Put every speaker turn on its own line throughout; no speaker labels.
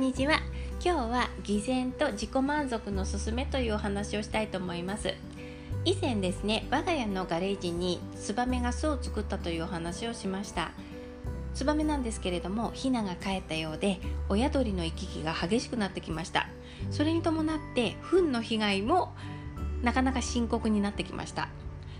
んにちは。今日は偽善と自己満足のすすめというお話をしたいと思います。以前ですね我が家のガレージにツバメが巣を作ったというお話をしました。ツバメなんですけれどもヒナが帰ったようで親鳥の行き来が激しくなってきました。それに伴って糞の被害もなかなか深刻になってきました。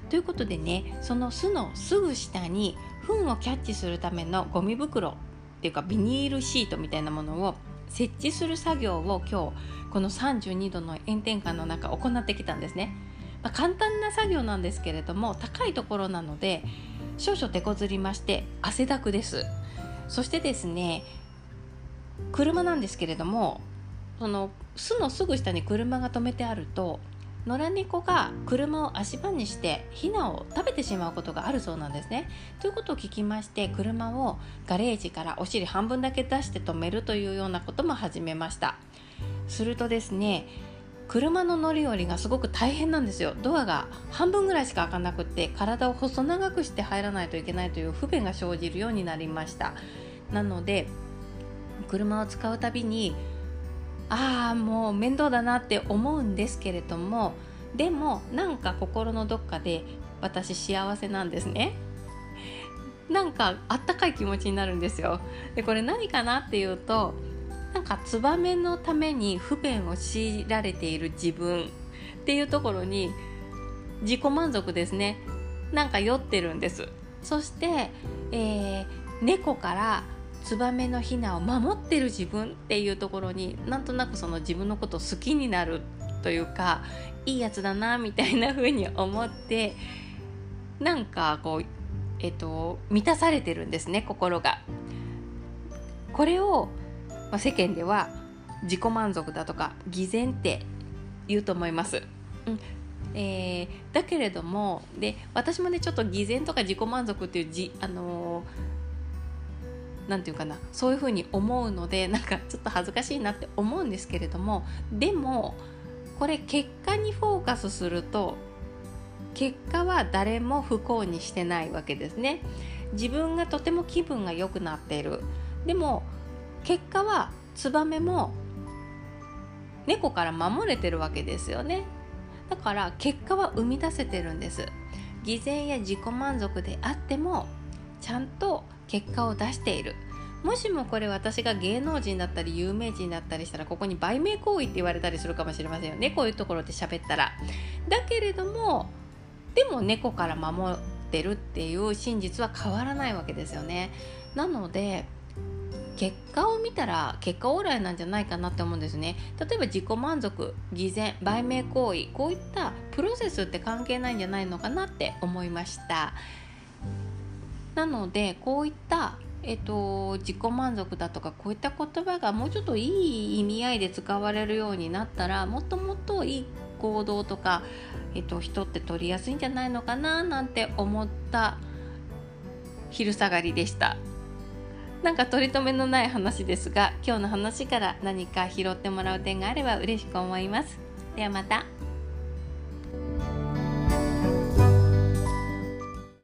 ということでねその巣のすぐ下に糞をキャッチするためのゴミ袋っていうかビニールシートみたいなものを設置する作業を今日この32度の炎天下の中行ってきたんですね、まあ、簡単な作業なんですけれども高いところなので少々手こずりまして汗だくです。そしてですね車なんですけれどもその巣のすぐ下に車が止めてあると野良猫が車を足場にしてヒナを食べてしまうことがあるそうなんですね。ということを聞きまして車をガレージからお尻半分だけ出して止めるというようなことも始めました。するとですね車の乗り降りがすごく大変なんですよドアが半分ぐらいしか開かなくて体を細長くして入らないといけないという不便が生じるようになりましたなので車を使うたびにああもう面倒だなって思うんですけれどもでもなんか心のどっかで私幸せなんですね。なんかあったかい気持ちになるんですよ。でこれ何かなっていうとなんかツバメのために不便を強いられている自分っていうところに自己満足ですね。なんか酔ってるんです。そして、えー、猫からツバメのヒナを守ってる自分っていうところになんとなくその自分のことを好きになるというかいいやつだなみたいな風に思ってなんかこうえっと満たされてるんですね心が。これを、まあ、世間では自己満足だとか偽善って言うと思います。うんえー、だけれどもで私もねちょっと偽善とか自己満足っていうじ、あのー何て言うかなそういうふうに思うのでなんかちょっと恥ずかしいなって思うんですけれどもでもこれ結果にフォーカスすると結果は誰も不幸にしてないわけですね。自分がとても気分が良くなっている。でも結果はツバメも猫から守れてるわけですよね。だから結果は生み出せてるんです。偽善や自己満足であってもちゃんと結果を出している。もしもこれ私が芸能人だったり有名人だったりしたらここに売名行為って言われたりするかもしれませんよね。こういうところで喋ったら。だけれどもでも猫から守ってるっていう真実は変わらないわけですよね。なので結果を見たら結果オーライなんじゃないかなって思うんですね。例えば自己満足偽善売名行為こういったプロセスって関係ないんじゃないのかなって思いました。なのでこういったえっと、自己満足だとかこういった言葉がもうちょっといい意味合いで使われるようになったらもっともっといい行動とか、えっと、人って取りやすいんじゃないのかななんて思った昼下がりでしたなんか取り留めのない話ですが今日の話から何か拾ってもらう点があれば嬉しく思いますではまた。